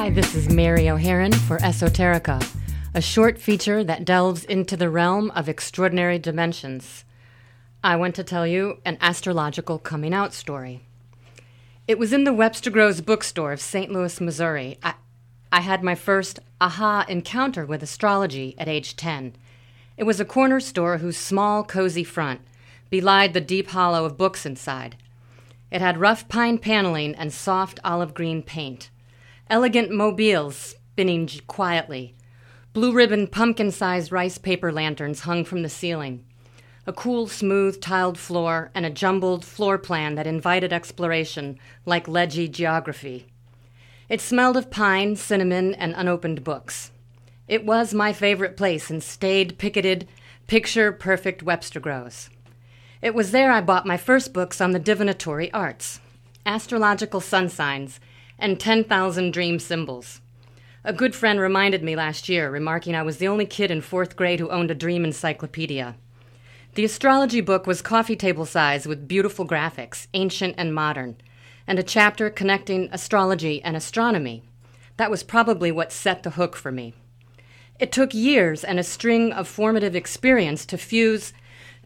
Hi, this is Mary O'Haron for Esoterica, a short feature that delves into the realm of extraordinary dimensions. I want to tell you an astrological coming out story. It was in the Webster Groves bookstore of St. Louis, Missouri. I, I had my first aha encounter with astrology at age 10. It was a corner store whose small, cozy front belied the deep hollow of books inside. It had rough pine paneling and soft olive green paint, elegant mobiles spinning quietly, blue ribbon pumpkin sized rice paper lanterns hung from the ceiling, a cool, smooth tiled floor, and a jumbled floor plan that invited exploration like ledgy geography. It smelled of pine, cinnamon, and unopened books. It was my favorite place in staid, picketed, picture perfect Webster Groves. It was there I bought my first books on the divinatory arts, astrological sun signs, and 10,000 dream symbols. A good friend reminded me last year, remarking I was the only kid in fourth grade who owned a dream encyclopedia. The astrology book was coffee table size with beautiful graphics, ancient and modern, and a chapter connecting astrology and astronomy. That was probably what set the hook for me. It took years and a string of formative experience to fuse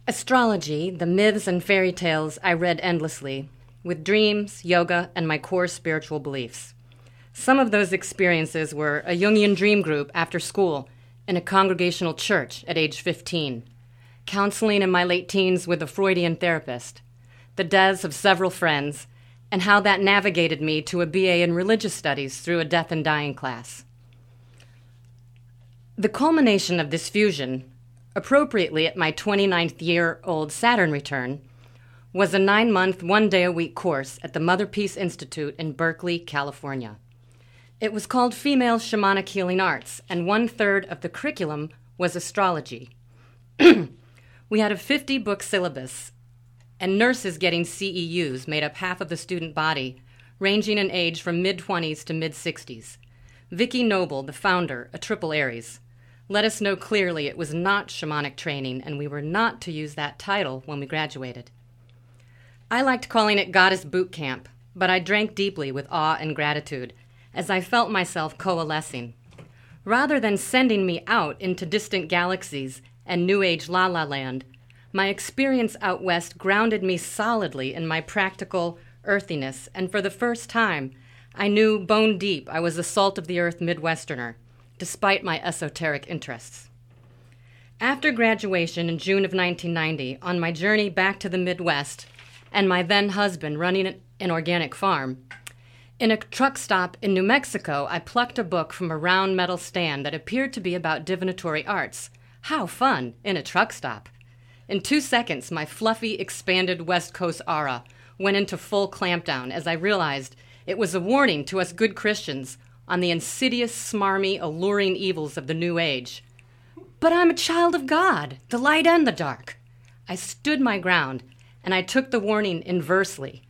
Astrology, the myths and fairy tales I read endlessly, with dreams, yoga, and my core spiritual beliefs. Some of those experiences were a Jungian dream group after school in a congregational church at age 15, counseling in my late teens with a Freudian therapist, the deaths of several friends, and how that navigated me to a BA in religious studies through a death and dying class. The culmination of this fusion appropriately at my 29th year old Saturn return, was a nine month, one day a week course at the Mother Peace Institute in Berkeley, California. It was called Female Shamanic Healing Arts, and one third of the curriculum was astrology. we had a 50 book syllabus, and nurses getting CEUs made up half of the student body, ranging in age from mid 20s to mid 60s. Vicki Noble, the founder, a triple Aries, let us know clearly it was not shamanic training and we were not to use that title when we graduated. I liked calling it Goddess Boot Camp, but I drank deeply with awe and gratitude as I felt myself coalescing. Rather than sending me out into distant galaxies and New Age la la land, my experience out west grounded me solidly in my practical earthiness, and for the first time, I knew bone deep I was a salt of the earth Midwesterner despite my esoteric interests. After graduation in June of 1990, on my journey back to the Midwest, and my then husband running an organic farm, in a truck stop in New Mexico, I plucked a book from a round metal stand that appeared to be about divinatory arts. How fun, in a truck stop! In two seconds, my fluffy, expanded West Coast aura went into full clampdown as I realized it was a warning to us good Christians on the insidious, smarmy, alluring evils of the New Age. But I'm a child of God, the light and the dark. I stood my ground, and I took the warning inversely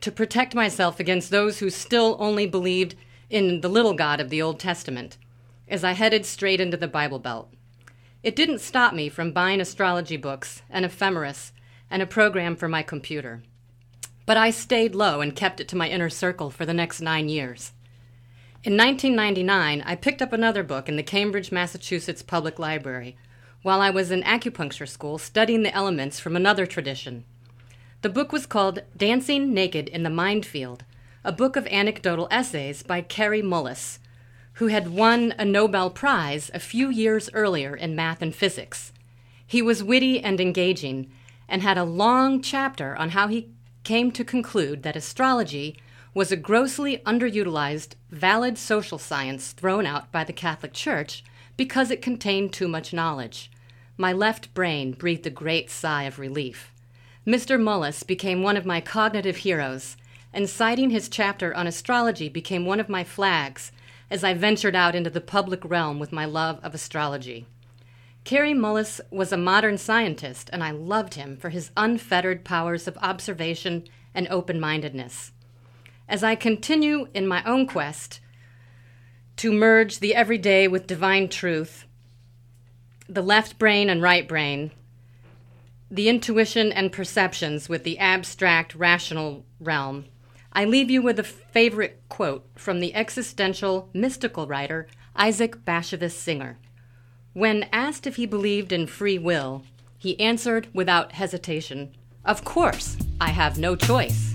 to protect myself against those who still only believed in the little God of the Old Testament as I headed straight into the Bible Belt. It didn't stop me from buying astrology books, an ephemeris, and a program for my computer. But I stayed low and kept it to my inner circle for the next nine years. In 1999, I picked up another book in the Cambridge, Massachusetts Public Library while I was in acupuncture school studying the elements from another tradition. The book was called Dancing Naked in the Mind Field, a book of anecdotal essays by Kary Mullis, who had won a Nobel Prize a few years earlier in math and physics. He was witty and engaging and had a long chapter on how he came to conclude that astrology was a grossly underutilized, valid social science thrown out by the Catholic Church because it contained too much knowledge. My left brain breathed a great sigh of relief. Mr. Mullis became one of my cognitive heroes, and citing his chapter on astrology became one of my flags as I ventured out into the public realm with my love of astrology. Kary Mullis was a modern scientist, and I loved him for his unfettered powers of observation and open mindedness as I continue in my own quest to merge the everyday with divine truth, the left brain and right brain, the intuition and perceptions with the abstract rational realm, I leave you with a favorite quote from the existential, mystical writer Isaac Bashevis Singer. When asked if he believed in free will, he answered without hesitation, Of course, I have no choice.